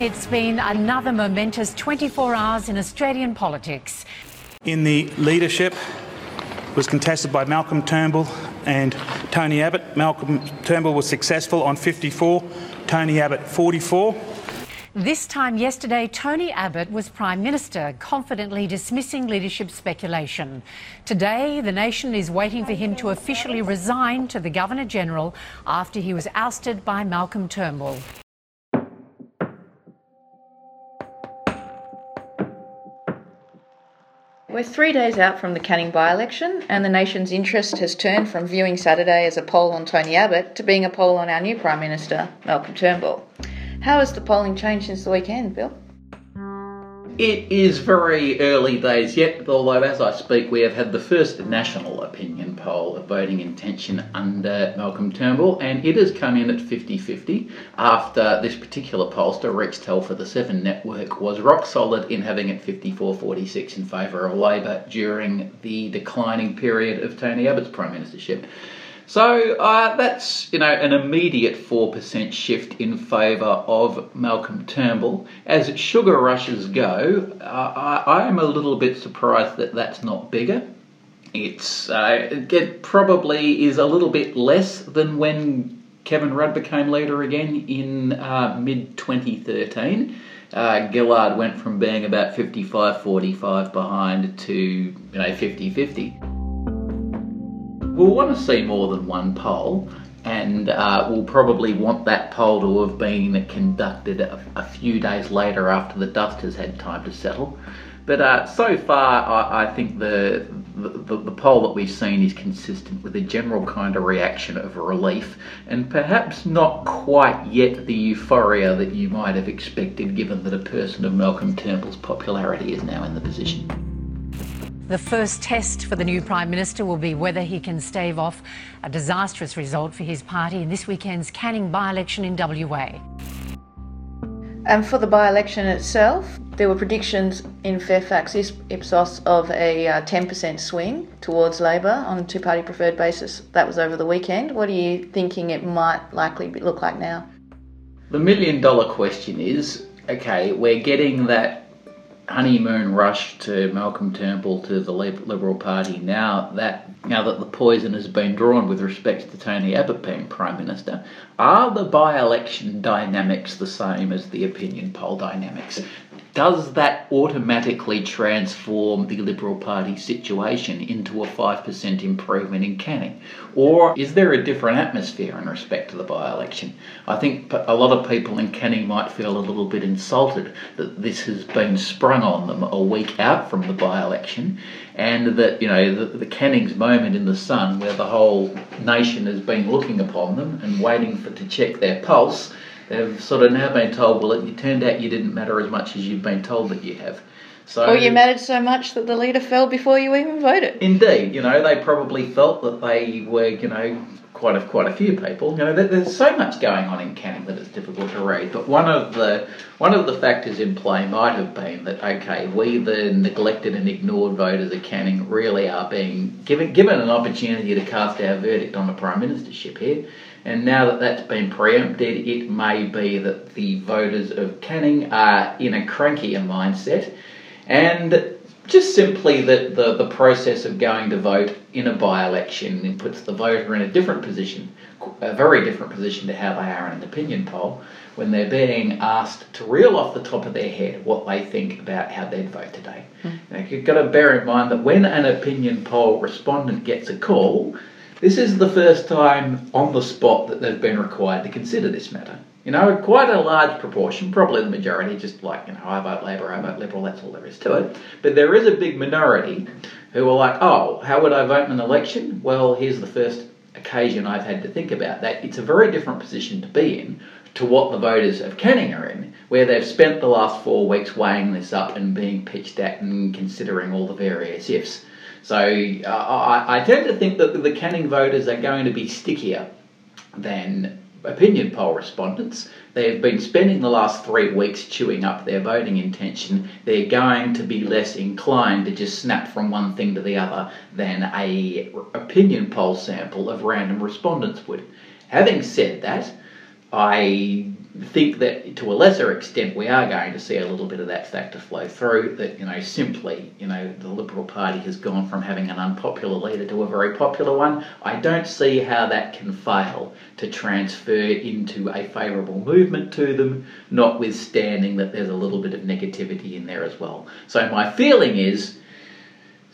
It's been another momentous 24 hours in Australian politics. In the leadership was contested by Malcolm Turnbull and Tony Abbott. Malcolm Turnbull was successful on 54, Tony Abbott 44. This time yesterday, Tony Abbott was Prime Minister, confidently dismissing leadership speculation. Today, the nation is waiting for him to officially resign to the Governor General after he was ousted by Malcolm Turnbull. We're three days out from the Canning by election, and the nation's interest has turned from viewing Saturday as a poll on Tony Abbott to being a poll on our new Prime Minister, Malcolm Turnbull. How has the polling changed since the weekend, Bill? It is very early days yet, although as I speak, we have had the first national opinion poll of voting intention under Malcolm Turnbull, and it has come in at 50 50 after this particular pollster, ReachTEL for, the Seven Network, was rock solid in having it 54 46 in favour of Labor during the declining period of Tony Abbott's Prime Ministership. So uh, that's you know an immediate four percent shift in favour of Malcolm Turnbull. As sugar rushes go, uh, I, am a little bit surprised that that's not bigger. It's uh, it probably is a little bit less than when Kevin Rudd became leader again in uh, mid 2013. Uh, Gillard went from being about 55 45 behind to you know 50 50 we'll want to see more than one poll, and uh, we'll probably want that poll to have been conducted a, a, few days later after the dust has had time to settle. But uh, so far, I, I think the, the, the poll that we've seen is consistent with a general kind of reaction of relief, and perhaps not quite yet the euphoria that you might have expected, given that a person of Malcolm Turnbull's popularity is now in the position. The first test for the new Prime Minister will be whether he can stave off a disastrous result for his party in this weekend's Canning by election in WA. And for the by election itself, there were predictions in Fairfax Ipsos of a uh, 10% swing towards Labor on a two party preferred basis. That was over the weekend. What are you thinking it might likely look like now? The million dollar question is okay, we're getting that honeymoon rush to Malcolm Turnbull to the Liberal Party now that now that the poison has been drawn with respect to Tony Abbott being Prime Minister, are the by-election dynamics the same as the opinion poll dynamics? Does that automatically transform the Liberal Party situation into a 5% improvement in Canning? Or is there a different atmosphere in respect to the by election? I think a lot of people in Canning might feel a little bit insulted that this has been sprung on them a week out from the by election and that, you know, the, the Canning's moment in the sun where the whole nation has been looking upon them and waiting for to check their pulse They've sort of now been told, well, it turned out you didn't matter as much as you've been told that you have. So, or you mattered so much that the leader fell before you even voted. Indeed, you know, they probably felt that they were, you know, quite a quite a few people. You know, there's so much going on in Canning that it's difficult to read. But one of the one of the factors in play might have been that okay, we the neglected and ignored voters of Canning really are being given given an opportunity to cast our verdict on the prime ministership here. And now that that's been preempted, it may be that the voters of Canning are in a crankier mindset and just simply that the, the process of going to vote in a by election puts the voter in a different position, a very different position to how they are in an opinion poll, when they're being asked to reel off the top of their head what they think about how they'd vote today. Mm. Now, you've got to bear in mind that when an opinion poll respondent gets a call, this is the first time on the spot that they've been required to consider this matter. You know, quite a large proportion, probably the majority, just like, you know, I vote Labor, I vote Liberal, that's all there is to it. But there is a big minority who are like, oh, how would I vote in an election? Well, here's the first occasion I've had to think about that. It's a very different position to be in to what the voters of Canning are in, where they've spent the last four weeks weighing this up and being pitched at and considering all the various ifs. So uh, I, I tend to think that the Canning voters are going to be stickier than opinion poll respondents. They've been spending the last three weeks chewing up their voting intention. They're going to be less inclined to just snap from one thing to the other than a opinion poll sample of random respondents would. Having said that, I think that to a lesser extent we are going to see a little bit of that factor flow through. That you know, simply, you know, the Liberal Party has gone from having an unpopular leader to a very popular one. I don't see how that can fail to transfer into a favourable movement to them, notwithstanding that there's a little bit of negativity in there as well. So my feeling is.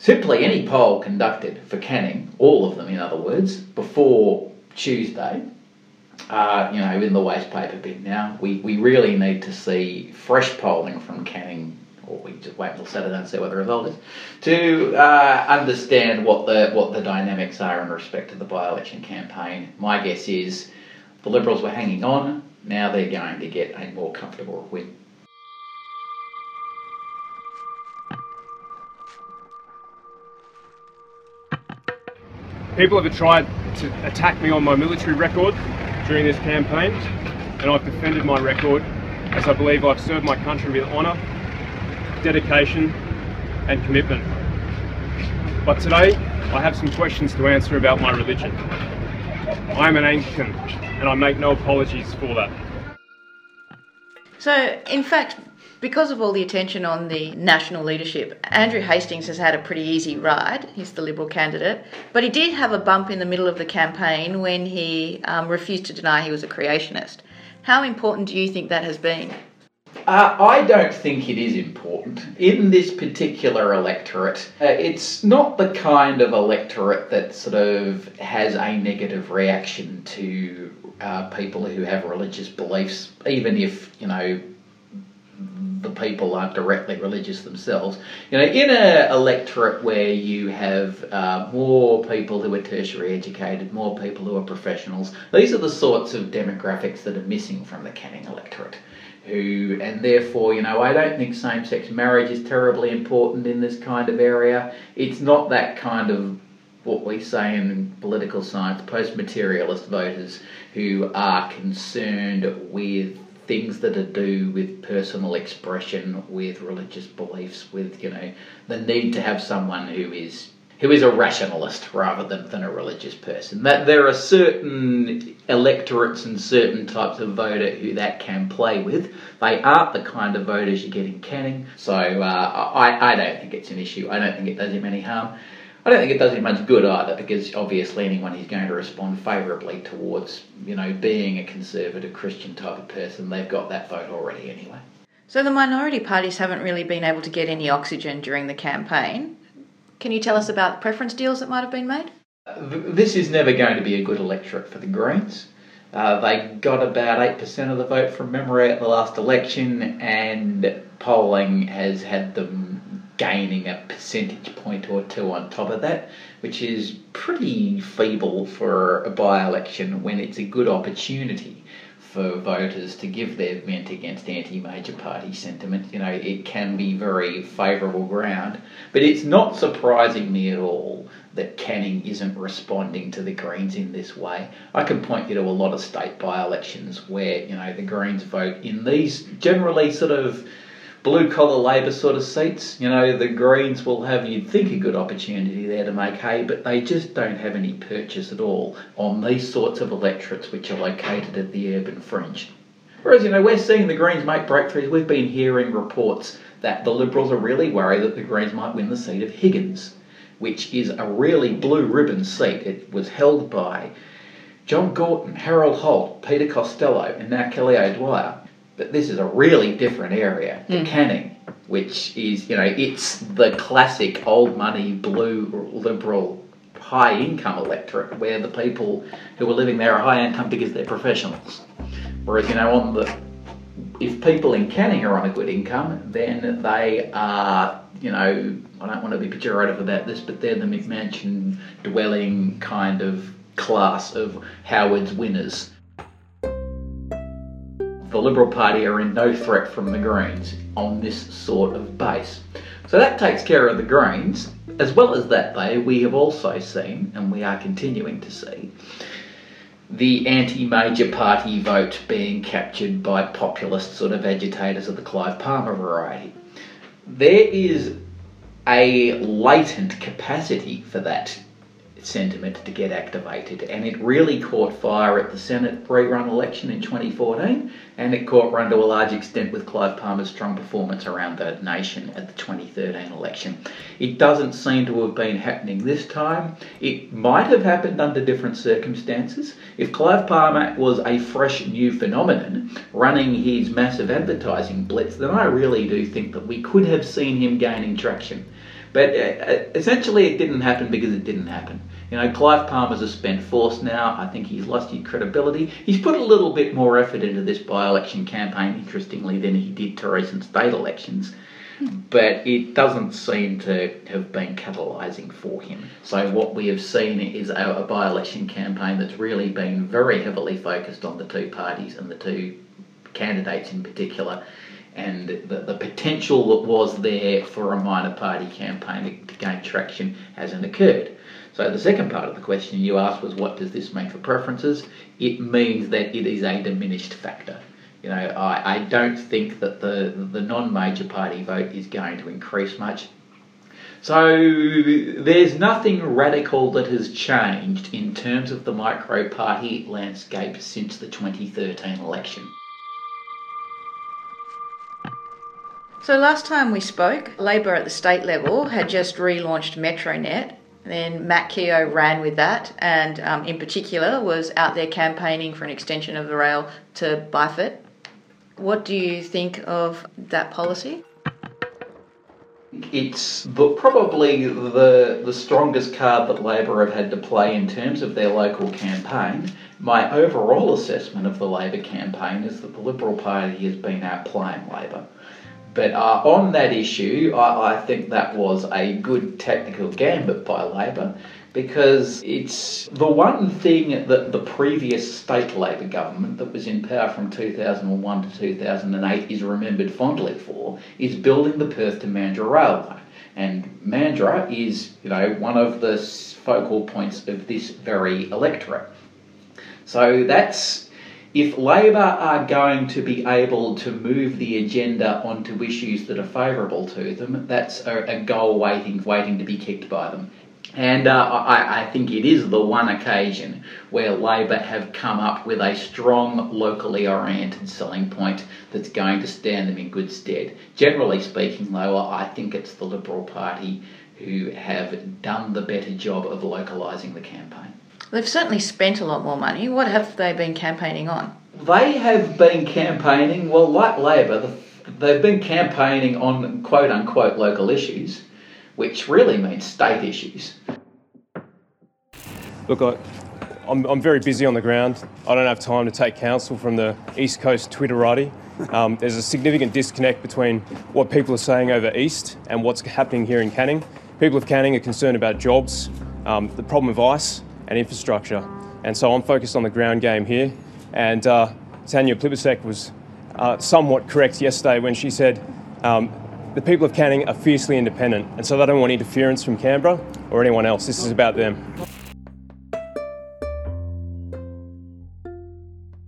Simply any poll conducted for Canning, all of them in other words, before Tuesday, uh, you know, in the waste paper bin now. We, we really need to see fresh polling from Canning, or we just wait until Saturday and see what the result is, to uh, understand what the what the dynamics are in respect to the by-election campaign. My guess is the Liberals were hanging on. Now they're going to get a more comfortable win. People have tried to attack me on my military record during this campaign, and I've defended my record as I believe I've served my country with honour, dedication, and commitment. But today, I have some questions to answer about my religion. I am an Anglican, and I make no apologies for that. So, in fact, because of all the attention on the national leadership, Andrew Hastie has had a pretty easy ride. He's the Liberal candidate. But he did have a bump in the middle of the campaign when he um, refused to deny he was a creationist. How important do you think that has been? Uh, I don't think it is important. In this particular electorate, uh, it's not the kind of electorate that sort of has a negative reaction to uh, people who have religious beliefs, even if, you know, the people aren't directly religious themselves. You know, in a electorate where you have uh, more people who are tertiary educated, more people who are professionals, these are the sorts of demographics that are missing from the Canning electorate. Who and therefore, you know, I don't think same-sex marriage is terribly important in this kind of area. It's not that kind of what we say in political science, post-materialist voters who are concerned with things that are do with personal expression, with religious beliefs, with you know the need to have someone who is who is a rationalist rather than, than a religious person. That there are certain electorates and certain types of voter who that can play with. They aren't the kind of voters you get in Canning, so uh, I, I don't think it's an issue. I don't think it does him any harm. I don't think it does him much good either, because obviously anyone who's going to respond favourably towards, you know, being a conservative Christian type of person, they've got that vote already anyway. So the minority parties haven't really been able to get any oxygen during the campaign. Can you tell us about preference deals that might have been made? This is never going to be a good electorate for the Greens. Uh, they got about 8% of the vote from memory at the last election, and polling has had them gaining a percentage point or two on top of that, which is pretty feeble for a by election when it's a good opportunity for voters to give their vent against anti major party sentiment. You know, it can be very favourable ground, but it's not surprising me at all that Canning isn't responding to the Greens in this way. I can point you to a lot of state by elections where, you know, the Greens vote in these generally sort of blue collar Labor sort of seats. You know, the Greens will have, you'd think, a good opportunity there to make hay, but they just don't have any purchase at all on these sorts of electorates which are located at the urban fringe. Whereas, you know, we're seeing the Greens make breakthroughs. We've been hearing reports that the Liberals are really worried that the Greens might win the seat of Higgins, which is a really blue ribbon seat. It was held by John Gorton, Harold Holt, Peter Costello, and now Kelly O'Dwyer. But this is a really different area to mm. Canning, which is, you know, it's the classic old money, blue, liberal, high income electorate where the people who are living there are high income because they're professionals. Whereas, you know, on the if people in Canning are on a good income, then they are, you know, I don't want to be pejorative about this, but they're the McMansion dwelling kind of class of Howard's winners the Liberal Party are in no threat from the Greens on this sort of base. So that takes care of the Greens. As well as that, though, we have also seen, and we are continuing to see, the anti major party vote being captured by populist sort of agitators of the Clive Palmer variety. There is a latent capacity for that sentiment to get activated. And it really caught fire at the Senate rerun election in 2014, and it caught run to a large extent with Clive Palmer's strong performance around the nation at the 2013 election. It doesn't seem to have been happening this time. It might have happened under different circumstances. If Clive Palmer was a fresh new phenomenon running his massive advertising blitz, then I really do think that we could have seen him gaining traction. But uh, essentially, it didn't happen because it didn't happen. You know, Clive Palmer's a spent force now. I think he's lost his credibility. He's put a little bit more effort into this by-election campaign, interestingly, than he did to recent state elections. But it doesn't seem to have been catalysing for him. So what we have seen is a by-election campaign that's really been very heavily focused on the two parties and the two candidates in particular and the, the potential that was there for a minor party campaign to gain traction hasn't occurred. So the second part of the question you asked was what does this mean for preferences? It means that it is a diminished factor. You know, I, I don't think that the, the non-major party vote is going to increase much. So there's nothing radical that has changed in terms of the micro party landscape since the 2013 election. So last time we spoke, Labor at the state level had just relaunched Metronet. Then Matt Keogh ran with that, and um, in particular was out there campaigning for an extension of the rail to Byford. What do you think of that policy? It's the, probably the the strongest card that Labor have had to play in terms of their local campaign. My overall assessment of the Labor campaign is that the Liberal Party has been outplaying Labor. But uh, on that issue, I, I, think that was a good technical gambit by Labor because it's the one thing that the previous state Labor government that was in power from 2001 to 2008 is remembered fondly for is building the Perth to Mandurah railway. And Mandurah is, you know, one of the focal points of this very electorate. So that's if Labor are going to be able to move the agenda onto issues that are favourable to them, that's a, a, goal waiting waiting to be kicked by them. And uh, I, I, think it is the one occasion where Labor have come up with a strong, locally oriented selling point that's going to stand them in good stead. Generally speaking, though, I think it's the Liberal Party who have done the better job of localising the campaign. They've certainly spent a lot more money. What have they been campaigning on? They have been campaigning, well, like Labor, they've been campaigning on quote unquote local issues, which really means state issues. Look, I, I'm, I'm very busy on the ground. I don't have time to take counsel from the East Coast Twitterati. Um, there's a significant disconnect between what people are saying over East and what's happening here in Canning. People of Canning are concerned about jobs, um, the problem of ice, and infrastructure. And so I'm focused on the ground game here. And uh, Tanya Plibersek was uh, somewhat correct yesterday when she said um, the people of Canning are fiercely independent, and so they don't want interference from Canberra or anyone else. This is about them.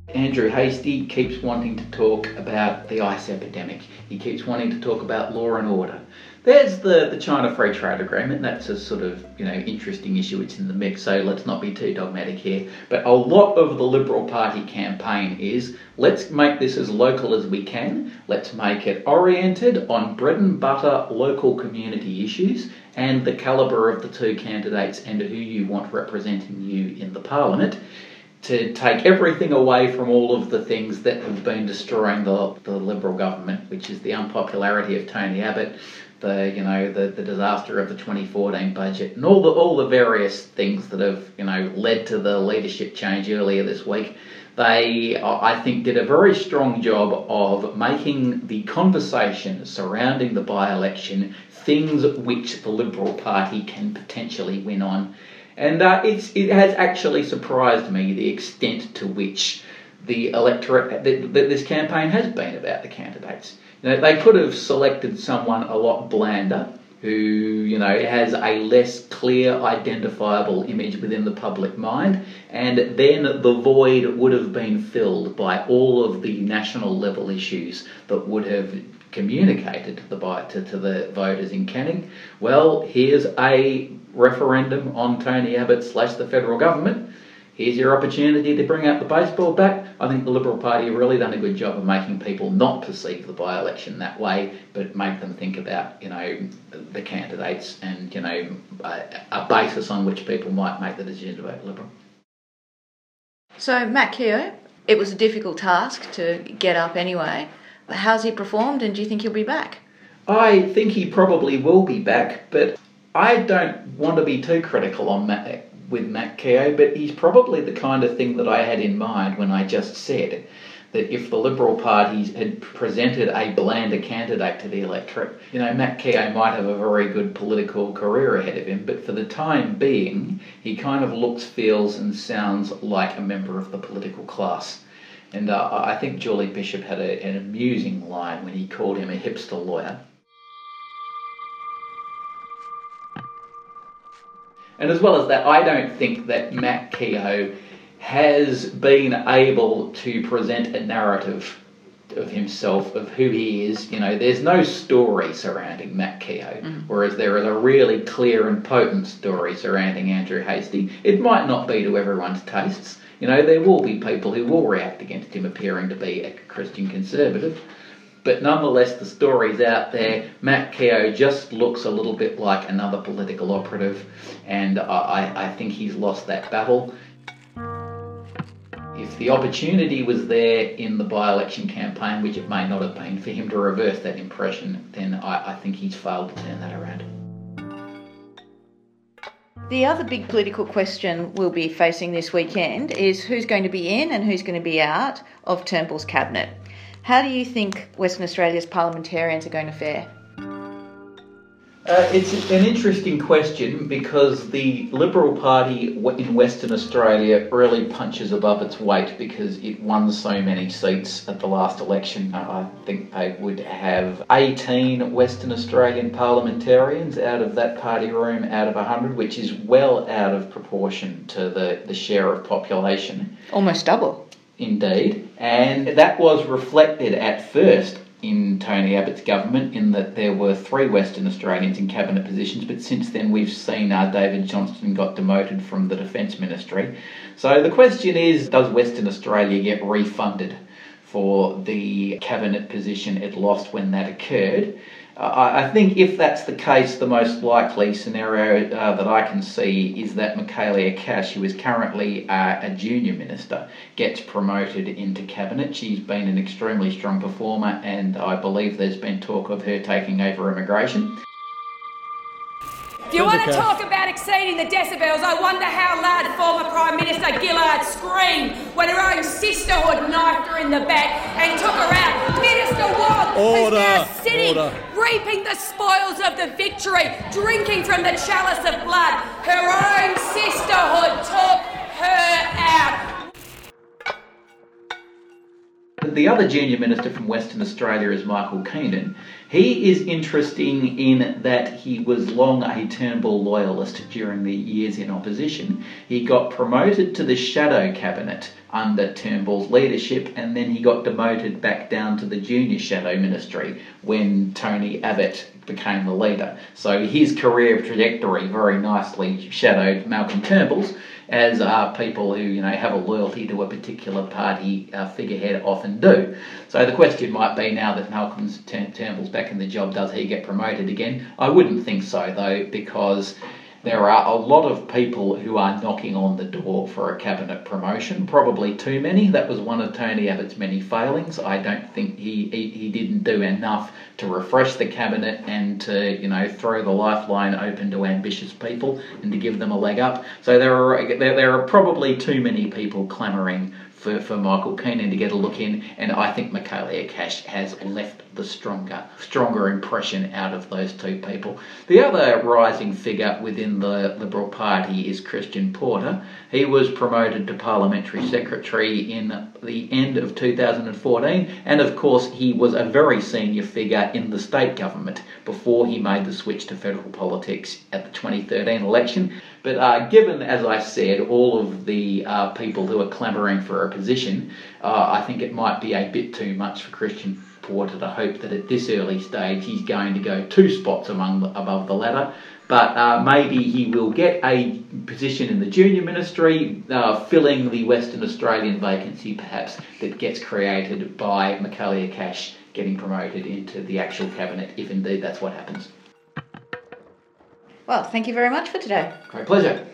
Andrew Hastie keeps wanting to talk about the ice epidemic. He keeps wanting to talk about law and order. There's the, the China Free Trade Agreement. That's a sort of, you know, interesting issue. It's in the mix, so let's not be too dogmatic here. But a lot of the Liberal Party campaign is let's make this as local as we can. Let's make it oriented on bread and butter local community issues and the calibre of the two candidates and who you want representing you in the parliament to take everything away from all of the things that have been destroying the, the Liberal government, which is the unpopularity of Tony Abbott, the you know the, the disaster of the 2014 budget and all the all the various things that have you know led to the leadership change earlier this week. They I think did a very strong job of making the conversation surrounding the by-election things which the Liberal Party can potentially win on. And uh, it's it has actually surprised me the extent to which the electorate that, this campaign has been about the candidates they could have selected someone a lot blander who, you know, has a less clear, identifiable image within the public mind, and then the void would have been filled by all of the national level issues that would have communicated the to, to the voters in Canning? Well, here's a referendum on Tony Abbott slash the federal government. Here's your opportunity to bring out the baseball bat. I think the Liberal Party have really done a good job of making people not perceive the by-election that way, but make them think about, you know, the candidates and, you know, a, a basis on which people might make the decision to vote Liberal. So, Matt Keogh, it was a difficult task to get up anyway. How's he performed, and do you think he'll be back? I think he probably will be back, but I don't want to be too critical on Matt, with Matt Keogh, but he's probably the kind of thing that I had in mind when I just said that if the Liberal Party had presented a blander candidate to the electorate, you know, Matt Keogh might have a very good political career ahead of him, but for the time being, he kind of looks, feels, and sounds like a member of the political class. And uh, I think Julie Bishop had a, an amusing line when he called him a hipster lawyer. And as well as that, I don't think that Matt Keogh has been able to present a narrative of himself, of who he is. You know, there's no story surrounding Matt Keogh, mm. whereas there is a really clear and potent story surrounding Andrew Hastie. It might not be to everyone's tastes. You know, there will be people who will react against him appearing to be a Christian conservative. But nonetheless, the story's out there. Matt Keogh just looks a little bit like another political operative, and I, I think he's lost that battle. If the opportunity was there in the by election campaign, which it may not have been, for him to reverse that impression, then I, I think he's failed to turn that around. The other big political question we'll be facing this weekend is who's going to be in and who's going to be out of Turnbull's cabinet. How do you think Western Australia's parliamentarians are going to fare? Uh, it's an interesting question because the Liberal Party in Western Australia really punches above its weight because it won so many seats at the last election. I think they would have 18 Western Australian parliamentarians out of that party room out of 100, which is well out of proportion to the, the share of population. Almost double. Indeed. And that was reflected at first in Tony Abbott's government, in that there were three Western Australians in cabinet positions, but since then we've seen uh, David Johnston got demoted from the Defence Ministry. So the question is does Western Australia get refunded for the cabinet position it lost when that occurred? I think if that's the case, the most likely scenario uh, that I can see is that Michaelia Cash, who is currently uh, a junior minister, gets promoted into cabinet. She's been an extremely strong performer, and I believe there's been talk of her taking over immigration. If you want to talk about exceeding the decibels, I wonder how loud former Prime Minister Gillard screamed when her own sisterhood knifed her in the back and took her out. Minister Wong is now sitting, order. reaping the spoils of the victory, drinking from the chalice of blood. Her own sisterhood took her out. The other junior minister from Western Australia is Michael Keenan. He is interesting in that he was long a Turnbull loyalist during the years in opposition. He got promoted to the shadow cabinet under Turnbull's leadership and then he got demoted back down to the junior shadow ministry when Tony Abbott became the leader. So his career trajectory very nicely shadowed Malcolm Turnbull's as are people who you know have a loyalty to a particular party uh, figurehead often do. So the question might be now that Malcolm Turnbull's back in the job, does he get promoted again? I wouldn't think so though, because there are a lot of people who are knocking on the door for a cabinet promotion, probably too many. That was one of Tony Abbott's many failings. I don't think he, he, he didn't do enough to refresh the cabinet and to, you know, throw the lifeline open to ambitious people and to give them a leg up. So there are, there, there are probably too many people clamouring for, for Michael Keenan to get a look in, and I think Michaelia Cash has left the stronger stronger impression out of those two people. The other rising figure within the Liberal Party is Christian Porter. He was promoted to Parliamentary Secretary in the end of 2014, and of course he was a very senior figure in the state government before he made the switch to federal politics at the 2013 election. But uh, given, as I said, all of the uh, people who are clamouring for a position, uh, I think it might be a bit too much for Christian Porter to hope that at this early stage he's going to go two spots among the, above the ladder. But uh, maybe he will get a position in the junior ministry, uh, filling the Western Australian vacancy perhaps that gets created by Michaelia Cash getting promoted into the actual cabinet, if indeed that's what happens. Well, thank you very much for today. Great pleasure.